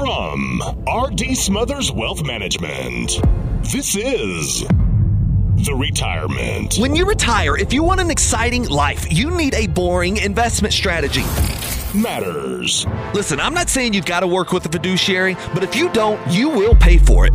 From RD Smothers Wealth Management, this is The Retirement. When you retire, if you want an exciting life, you need a boring investment strategy. Matters. Listen, I'm not saying you've got to work with a fiduciary, but if you don't, you will pay for it.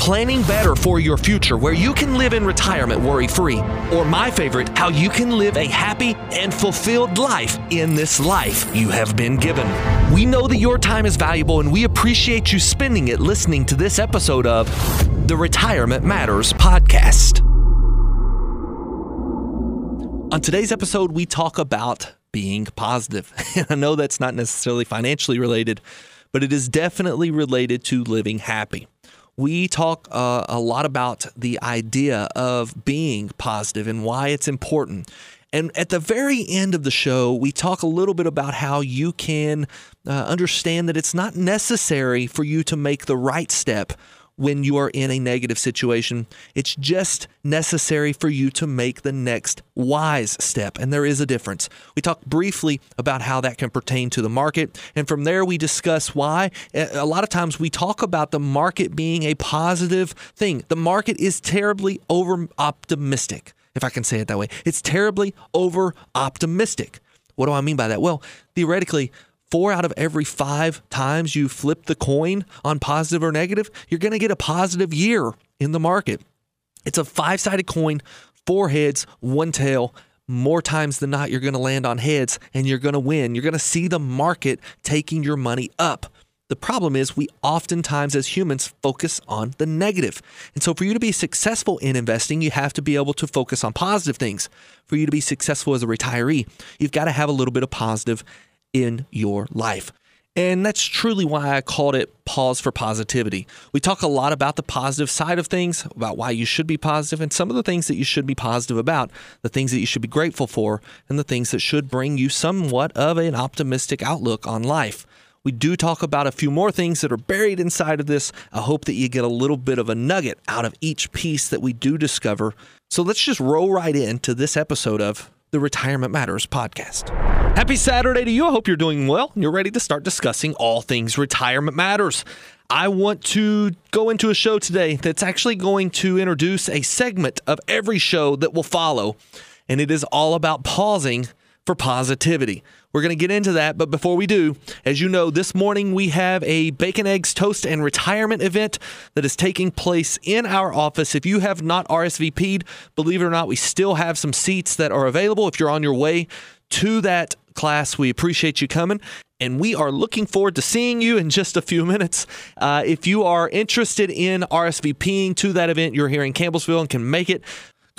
planning better for your future where you can live in retirement worry free, or my favorite, how you can live a happy and fulfilled life in this life you have been given. We know that your time is valuable and we appreciate you spending it listening to this episode of the Retirement Matters podcast. On today's episode, we talk about being positive. I know that's not necessarily financially related, but it is definitely related to living happy we talk uh, a lot about the idea of being positive and why it's important. And at the very end of the show, we talk a little bit about how you can uh, understand that it's not necessary for you to make the right step when you are in a negative situation. It's just necessary for you to make the next wise step. And there is a difference. We talk briefly about how that can pertain to the market. And from there, we discuss why. A lot of times we talk about the market being a positive thing. The market is terribly over optimistic, if I can say it that way. It's terribly over optimistic. What do I mean by that? Well, theoretically, four out of every five times you flip the coin on positive or negative, you're going to get a positive year in the market. It's a five sided coin, four heads, one tail. More times than not, you're going to land on heads and you're going to win. You're going to see the market taking your money up. The problem is, we oftentimes as humans focus on the negative. And so, for you to be successful in investing, you have to be able to focus on positive things. For you to be successful as a retiree, you've got to have a little bit of positive in your life. And that's truly why I called it Pause for Positivity. We talk a lot about the positive side of things, about why you should be positive, and some of the things that you should be positive about, the things that you should be grateful for, and the things that should bring you somewhat of an optimistic outlook on life. We do talk about a few more things that are buried inside of this. I hope that you get a little bit of a nugget out of each piece that we do discover. So let's just roll right into this episode of the Retirement Matters podcast. Happy Saturday to you. I hope you're doing well and you're ready to start discussing all things retirement matters. I want to go into a show today that's actually going to introduce a segment of every show that will follow, and it is all about pausing for positivity. We're going to get into that, but before we do, as you know, this morning we have a bacon, eggs, toast, and retirement event that is taking place in our office. If you have not RSVP'd, believe it or not, we still have some seats that are available. If you're on your way to that class, we appreciate you coming and we are looking forward to seeing you in just a few minutes. Uh, if you are interested in RSVPing to that event, you're here in Campbellsville and can make it,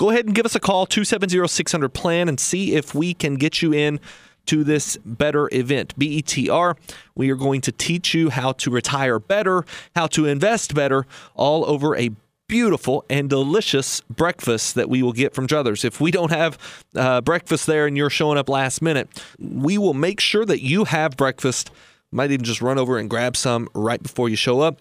go ahead and give us a call 270 600 plan and see if we can get you in to this better event, BETR. We are going to teach you how to retire better, how to invest better, all over a beautiful and delicious breakfast that we will get from Druthers. If we don't have uh, breakfast there and you're showing up last minute, we will make sure that you have breakfast. Might even just run over and grab some right before you show up.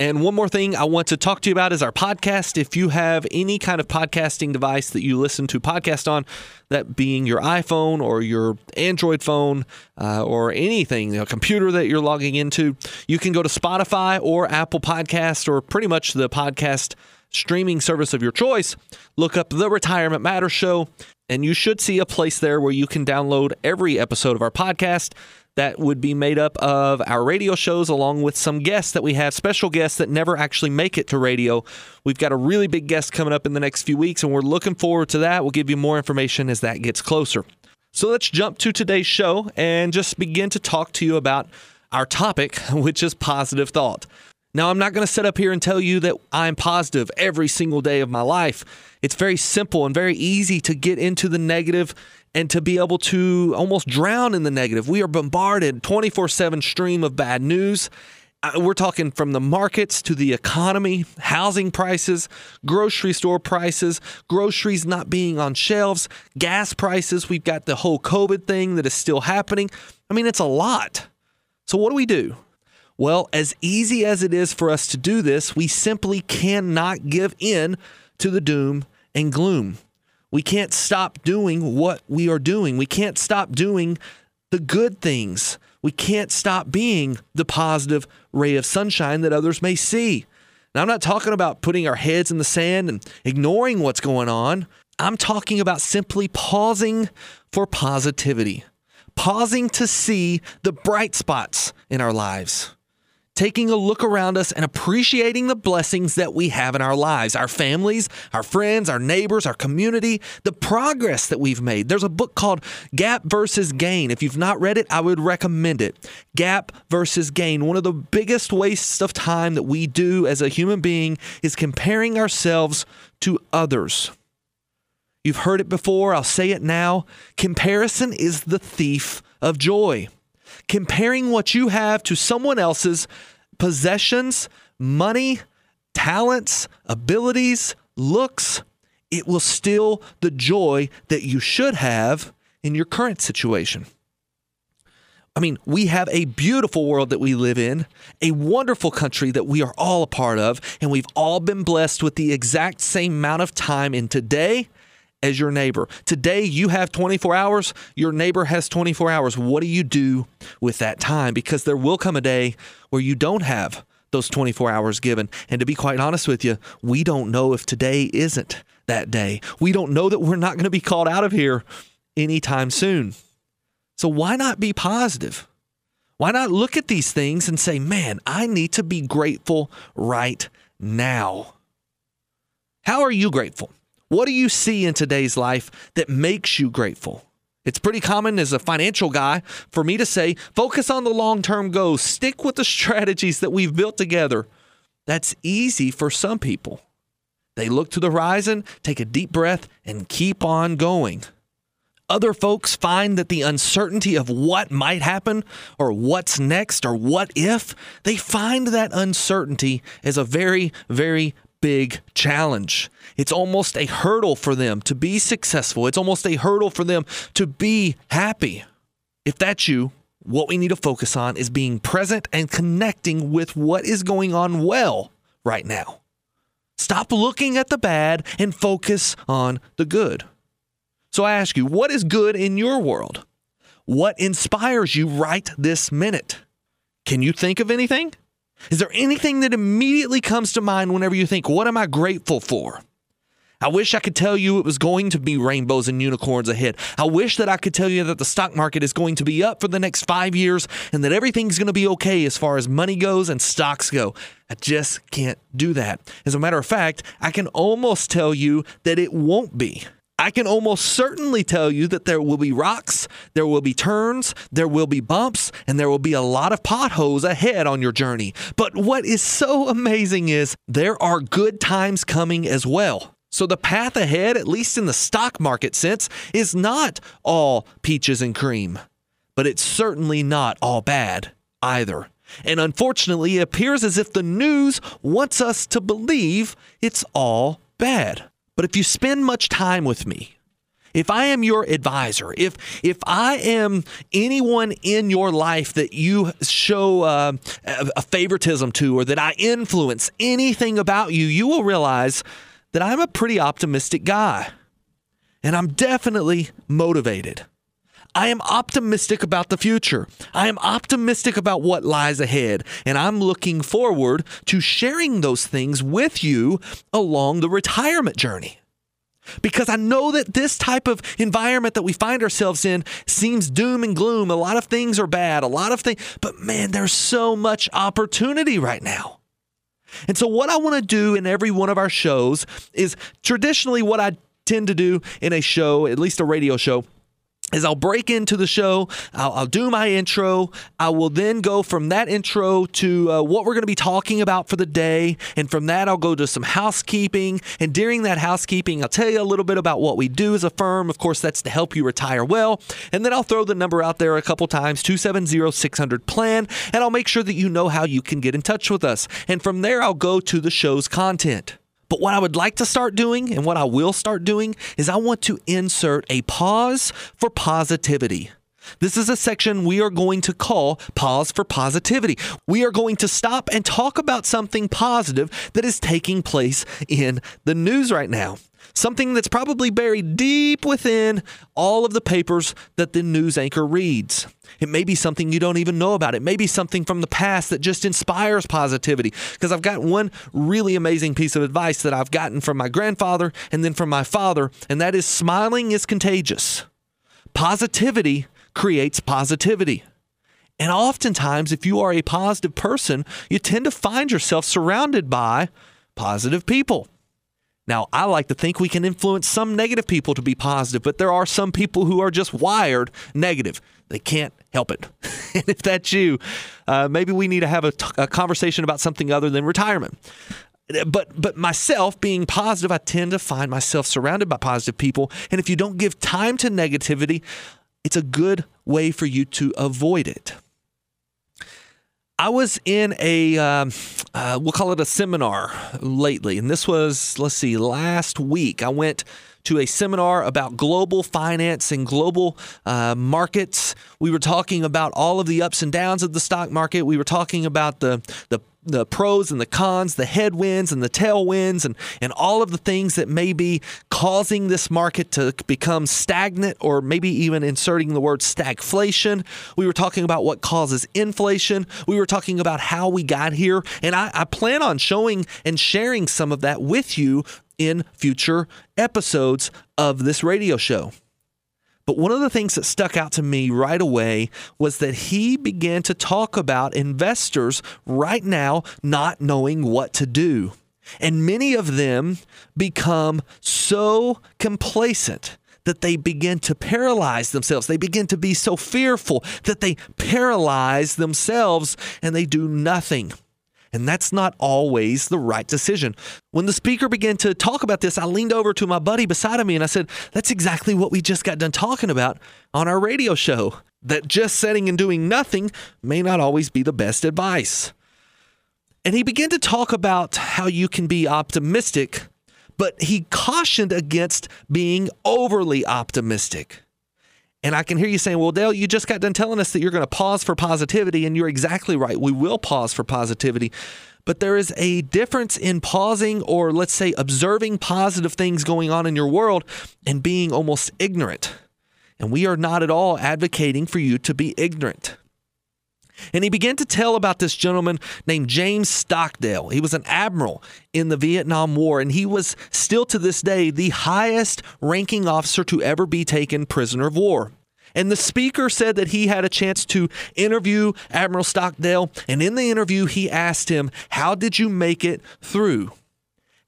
And one more thing I want to talk to you about is our podcast. If you have any kind of podcasting device that you listen to podcast on, that being your iPhone or your Android phone uh, or anything, a computer that you're logging into, you can go to Spotify or Apple Podcast or pretty much the podcast streaming service of your choice. Look up the Retirement Matters Show, and you should see a place there where you can download every episode of our podcast that would be made up of our radio shows along with some guests that we have, special guests that never actually make it to radio. We've got a really big guest coming up in the next few weeks, and we're looking forward to that. We'll give you more information as that gets closer. So let's jump to today's show and just begin to talk to you about our topic, which is positive thought. Now, I'm not going to sit up here and tell you that I'm positive every single day of my life. It's very simple and very easy to get into the negative and to be able to almost drown in the negative. We are bombarded 24 7 stream of bad news. Uh, we're talking from the markets to the economy, housing prices, grocery store prices, groceries not being on shelves, gas prices. We've got the whole COVID thing that is still happening. I mean, it's a lot. So, what do we do? Well, as easy as it is for us to do this, we simply cannot give in to the doom and gloom. We can't stop doing what we are doing. We can't stop doing the good things. We can't stop being the positive ray of sunshine that others may see. Now, I'm not talking about putting our heads in the sand and ignoring what's going on. I'm talking about simply pausing for positivity, pausing to see the bright spots in our lives taking a look around us and appreciating the blessings that we have in our lives our families, our friends, our neighbors, our community, the progress that we've made. There's a book called Gap versus Gain. If you've not read it, I would recommend it. Gap versus Gain. One of the biggest wastes of time that we do as a human being is comparing ourselves to others. You've heard it before, I'll say it now. Comparison is the thief of joy comparing what you have to someone else's possessions, money, talents, abilities, looks, it will steal the joy that you should have in your current situation. I mean, we have a beautiful world that we live in, a wonderful country that we are all a part of, and we've all been blessed with the exact same amount of time in today as your neighbor. Today, you have 24 hours, your neighbor has 24 hours. What do you do with that time? Because there will come a day where you don't have those 24 hours given. And to be quite honest with you, we don't know if today isn't that day. We don't know that we're not going to be called out of here anytime soon. So why not be positive? Why not look at these things and say, man, I need to be grateful right now? How are you grateful? What do you see in today's life that makes you grateful? It's pretty common as a financial guy for me to say, focus on the long term goals, stick with the strategies that we've built together. That's easy for some people. They look to the horizon, take a deep breath, and keep on going. Other folks find that the uncertainty of what might happen or what's next or what if, they find that uncertainty as a very, very big challenge. It's almost a hurdle for them to be successful. It's almost a hurdle for them to be happy. If that's you, what we need to focus on is being present and connecting with what is going on well right now. Stop looking at the bad and focus on the good. So I ask you, what is good in your world? What inspires you right this minute? Can you think of anything? Is there anything that immediately comes to mind whenever you think, what am I grateful for? I wish I could tell you it was going to be rainbows and unicorns ahead. I wish that I could tell you that the stock market is going to be up for the next five years and that everything's going to be okay as far as money goes and stocks go. I just can't do that. As a matter of fact, I can almost tell you that it won't be. I can almost certainly tell you that there will be rocks, there will be turns, there will be bumps, and there will be a lot of potholes ahead on your journey. But what is so amazing is there are good times coming as well. So the path ahead, at least in the stock market sense, is not all peaches and cream. But it's certainly not all bad either. And unfortunately, it appears as if the news wants us to believe it's all bad. But if you spend much time with me, if I am your advisor, if if I am anyone in your life that you show uh, a favoritism to, or that I influence anything about you, you will realize that I'm a pretty optimistic guy, and I'm definitely motivated. I am optimistic about the future. I am optimistic about what lies ahead, and I'm looking forward to sharing those things with you along the retirement journey. Because I know that this type of environment that we find ourselves in seems doom and gloom. A lot of things are bad, a lot of things, but man, there's so much opportunity right now. And so, what I want to do in every one of our shows is traditionally what I tend to do in a show, at least a radio show, is I'll break into the show, I'll, I'll, do my intro, I will then go from that intro to uh, what we're going to be talking about for the day, and from that I'll go to some housekeeping, and during that housekeeping I'll tell you a little bit about what we do as a firm. Of course, that's to help you retire well, and then I'll throw the number out there a couple times, 270-600-PLAN, and I'll make sure that you know how you can get in touch with us. And from there I'll go to the show's content. But what I would like to start doing and what I will start doing is I want to insert a pause for positivity. This is a section we are going to call Pause for Positivity. We are going to stop and talk about something positive that is taking place in the news right now. Something that's probably buried deep within all of the papers that the news anchor reads. It may be something you don't even know about. It may be something from the past that just inspires positivity. Because I've got one really amazing piece of advice that I've gotten from my grandfather and then from my father, and that is smiling is contagious. Positivity creates positivity. And oftentimes, if you are a positive person, you tend to find yourself surrounded by positive people. Now, I like to think we can influence some negative people to be positive, but there are some people who are just wired negative. They can't help it. and if that's you, uh, maybe we need to have a, t- a conversation about something other than retirement. But but myself being positive, I tend to find myself surrounded by positive people. And if you don't give time to negativity, it's a good way for you to avoid it. I was in a, um, uh, we'll call it a seminar lately, and this was, let's see, last week. I went to a seminar about global finance and global uh, markets. We were talking about all of the ups and downs of the stock market. We were talking about the the the pros and the cons, the headwinds and the tailwinds, and, and all of the things that may be causing this market to become stagnant or maybe even inserting the word stagflation. We were talking about what causes inflation. We were talking about how we got here. And I, I plan on showing and sharing some of that with you in future episodes of this radio show. But one of the things that stuck out to me right away was that he began to talk about investors right now not knowing what to do. And many of them become so complacent that they begin to paralyze themselves. They begin to be so fearful that they paralyze themselves and they do nothing. And that's not always the right decision. When the speaker began to talk about this, I leaned over to my buddy beside me and I said, That's exactly what we just got done talking about on our radio show. That just sitting and doing nothing may not always be the best advice. And he began to talk about how you can be optimistic, but he cautioned against being overly optimistic. And I can hear you saying, well, Dale, you just got done telling us that you're going to pause for positivity, and you're exactly right. We will pause for positivity. But there is a difference in pausing or, let's say, observing positive things going on in your world and being almost ignorant. And we are not at all advocating for you to be ignorant. And he began to tell about this gentleman named James Stockdale. He was an admiral in the Vietnam War, and he was still to this day the highest ranking officer to ever be taken prisoner of war. And the speaker said that he had a chance to interview Admiral Stockdale. And in the interview, he asked him, How did you make it through?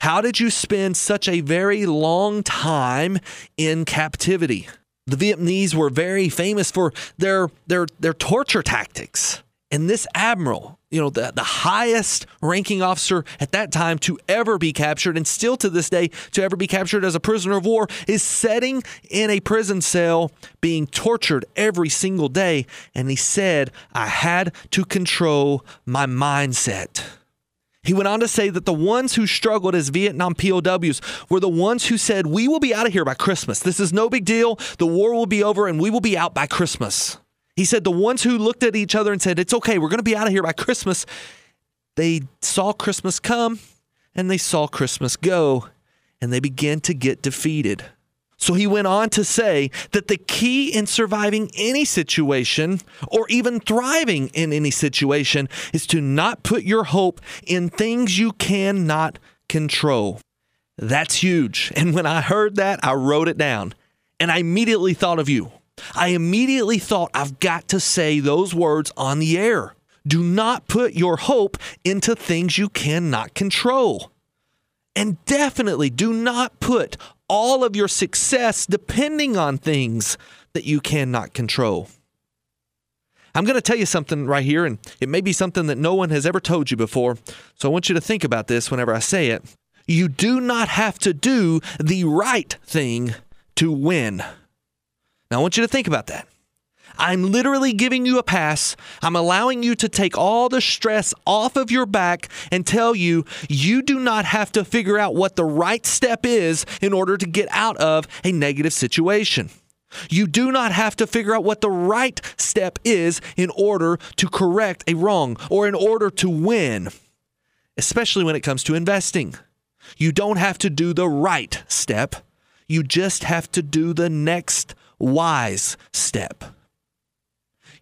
How did you spend such a very long time in captivity? The Vietnamese were very famous for their their their torture tactics. And this admiral, you know, the, the highest ranking officer at that time to ever be captured, and still to this day to ever be captured as a prisoner of war, is sitting in a prison cell being tortured every single day. And he said, I had to control my mindset. He went on to say that the ones who struggled as Vietnam POWs were the ones who said, We will be out of here by Christmas. This is no big deal. The war will be over and we will be out by Christmas. He said, The ones who looked at each other and said, It's okay, we're going to be out of here by Christmas, they saw Christmas come and they saw Christmas go and they began to get defeated. So he went on to say that the key in surviving any situation or even thriving in any situation is to not put your hope in things you cannot control. That's huge. And when I heard that, I wrote it down and I immediately thought of you. I immediately thought, I've got to say those words on the air. Do not put your hope into things you cannot control. And definitely do not put all of your success depending on things that you cannot control. I'm going to tell you something right here, and it may be something that no one has ever told you before. So I want you to think about this whenever I say it. You do not have to do the right thing to win. Now, I want you to think about that. I'm literally giving you a pass. I'm allowing you to take all the stress off of your back and tell you you do not have to figure out what the right step is in order to get out of a negative situation. You do not have to figure out what the right step is in order to correct a wrong or in order to win, especially when it comes to investing. You don't have to do the right step, you just have to do the next wise step.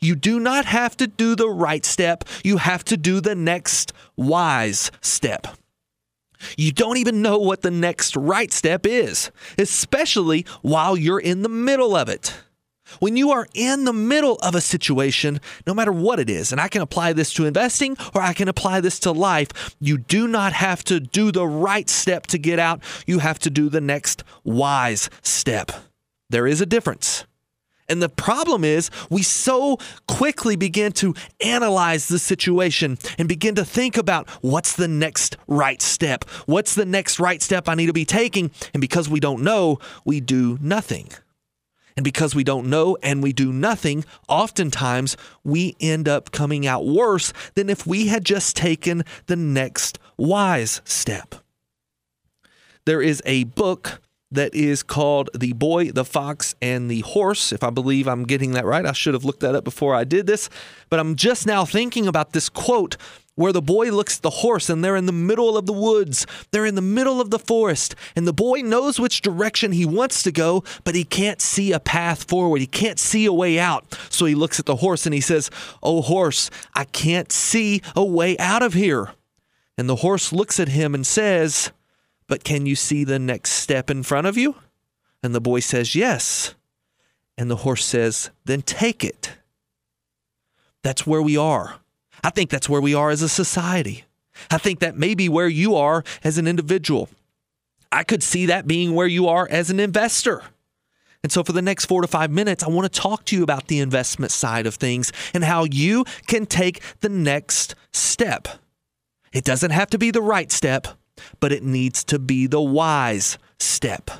You do not have to do the right step, you have to do the next wise step. You don't even know what the next right step is, especially while you're in the middle of it. When you are in the middle of a situation, no matter what it is, and I can apply this to investing or I can apply this to life, you do not have to do the right step to get out. You have to do the next wise step. There is a difference. And the problem is, we so quickly begin to analyze the situation and begin to think about what's the next right step? What's the next right step I need to be taking? And because we don't know, we do nothing. And because we don't know and we do nothing, oftentimes we end up coming out worse than if we had just taken the next wise step. There is a book that is called The Boy, the Fox, and the Horse. If I believe I'm getting that right, I should have looked that up before I did this. But I'm just now thinking about this quote where the boy looks at the horse and they're in the middle of the woods. They're in the middle of the forest. And the boy knows which direction he wants to go, but he can't see a path forward. He can't see a way out. So he looks at the horse and he says, Oh, horse, I can't see a way out of here. And the horse looks at him and says, but can you see the next step in front of you? And the boy says, Yes. And the horse says, Then take it. That's where we are. I think that's where we are as a society. I think that may be where you are as an individual. I could see that being where you are as an investor. And so, for the next four to five minutes, I want to talk to you about the investment side of things and how you can take the next step. It doesn't have to be the right step, but it needs to be the wise step.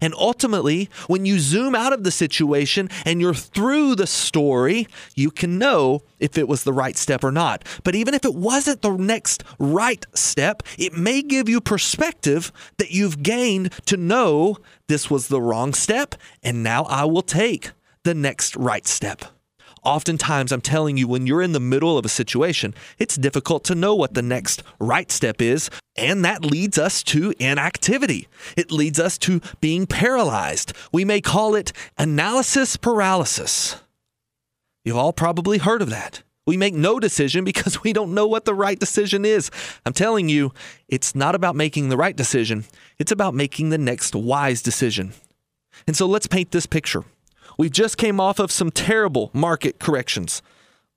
And ultimately, when you zoom out of the situation and you're through the story, you can know if it was the right step or not. But even if it wasn't the next right step, it may give you perspective that you've gained to know this was the wrong step, and now I will take the next right step. Oftentimes, I'm telling you, when you're in the middle of a situation, it's difficult to know what the next right step is. And that leads us to inactivity. It leads us to being paralyzed. We may call it analysis paralysis. You've all probably heard of that. We make no decision because we don't know what the right decision is. I'm telling you, it's not about making the right decision, it's about making the next wise decision. And so let's paint this picture. We've just came off of some terrible market corrections.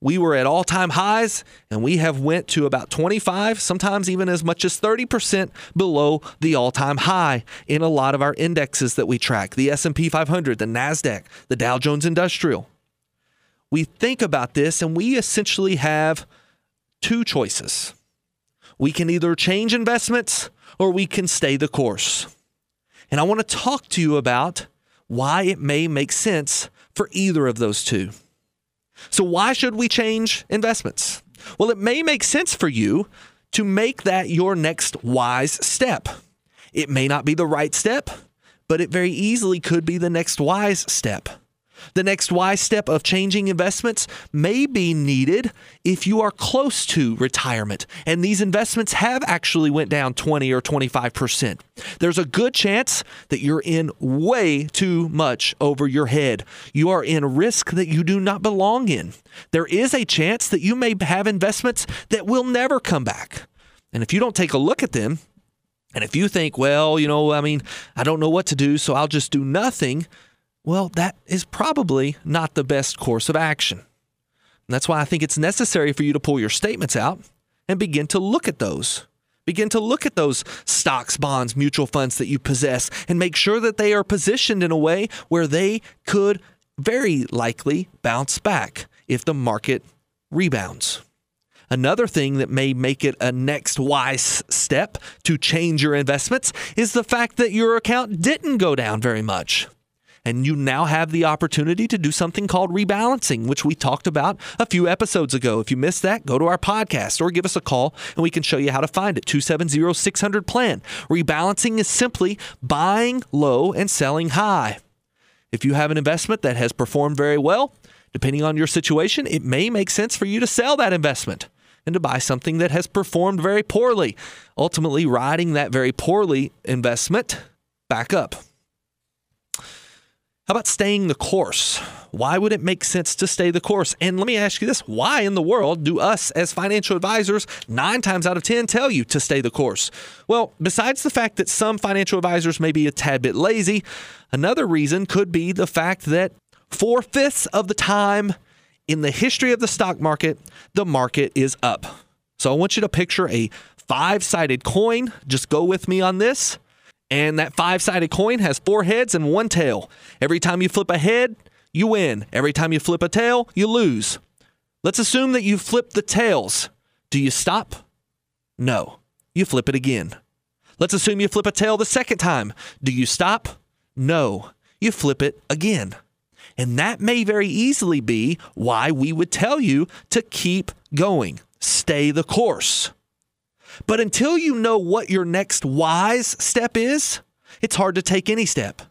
We were at all-time highs and we have went to about 25, sometimes even as much as 30% below the all-time high in a lot of our indexes that we track, the S&P 500, the Nasdaq, the Dow Jones Industrial. We think about this and we essentially have two choices. We can either change investments or we can stay the course. And I want to talk to you about why it may make sense for either of those two. So, why should we change investments? Well, it may make sense for you to make that your next wise step. It may not be the right step, but it very easily could be the next wise step. The next wise step of changing investments may be needed if you are close to retirement and these investments have actually went down 20 or 25%. There's a good chance that you're in way too much over your head. You are in risk that you do not belong in. There is a chance that you may have investments that will never come back. And if you don't take a look at them, and if you think, well, you know, I mean, I don't know what to do, so I'll just do nothing, well, that is probably not the best course of action. And that's why I think it's necessary for you to pull your statements out and begin to look at those. Begin to look at those stocks, bonds, mutual funds that you possess and make sure that they are positioned in a way where they could very likely bounce back if the market rebounds. Another thing that may make it a next wise step to change your investments is the fact that your account didn't go down very much. And you now have the opportunity to do something called rebalancing, which we talked about a few episodes ago. If you missed that, go to our podcast or give us a call and we can show you how to find it. 270 600 plan. Rebalancing is simply buying low and selling high. If you have an investment that has performed very well, depending on your situation, it may make sense for you to sell that investment and to buy something that has performed very poorly, ultimately riding that very poorly investment back up. How about staying the course? Why would it make sense to stay the course? And let me ask you this why in the world do us as financial advisors, nine times out of 10, tell you to stay the course? Well, besides the fact that some financial advisors may be a tad bit lazy, another reason could be the fact that four fifths of the time in the history of the stock market, the market is up. So I want you to picture a five sided coin. Just go with me on this. And that five sided coin has four heads and one tail. Every time you flip a head, you win. Every time you flip a tail, you lose. Let's assume that you flip the tails. Do you stop? No. You flip it again. Let's assume you flip a tail the second time. Do you stop? No. You flip it again. And that may very easily be why we would tell you to keep going, stay the course. But until you know what your next wise step is, it's hard to take any step.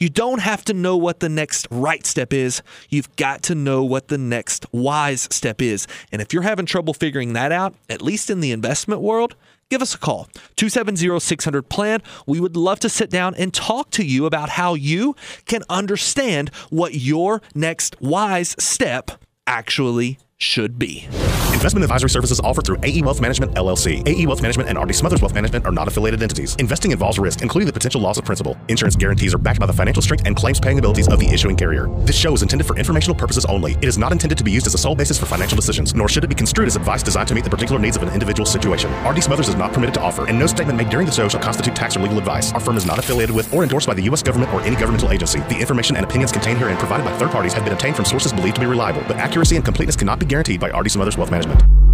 You don't have to know what the next right step is. You've got to know what the next wise step is. And if you're having trouble figuring that out, at least in the investment world, give us a call 270 600 plan. We would love to sit down and talk to you about how you can understand what your next wise step actually should be. Investment advisory services offered through AE Wealth Management LLC. AE Wealth Management and RD Smothers Wealth Management are not affiliated entities. Investing involves risk, including the potential loss of principal. Insurance guarantees are backed by the financial strength and claims paying abilities of the issuing carrier. This show is intended for informational purposes only. It is not intended to be used as a sole basis for financial decisions, nor should it be construed as advice designed to meet the particular needs of an individual situation. RD Smothers is not permitted to offer, and no statement made during the show shall constitute tax or legal advice. Our firm is not affiliated with or endorsed by the U.S. government or any governmental agency. The information and opinions contained herein provided by third parties have been obtained from sources believed to be reliable, but accuracy and completeness cannot be guaranteed by RD Smothers Wealth Management moment.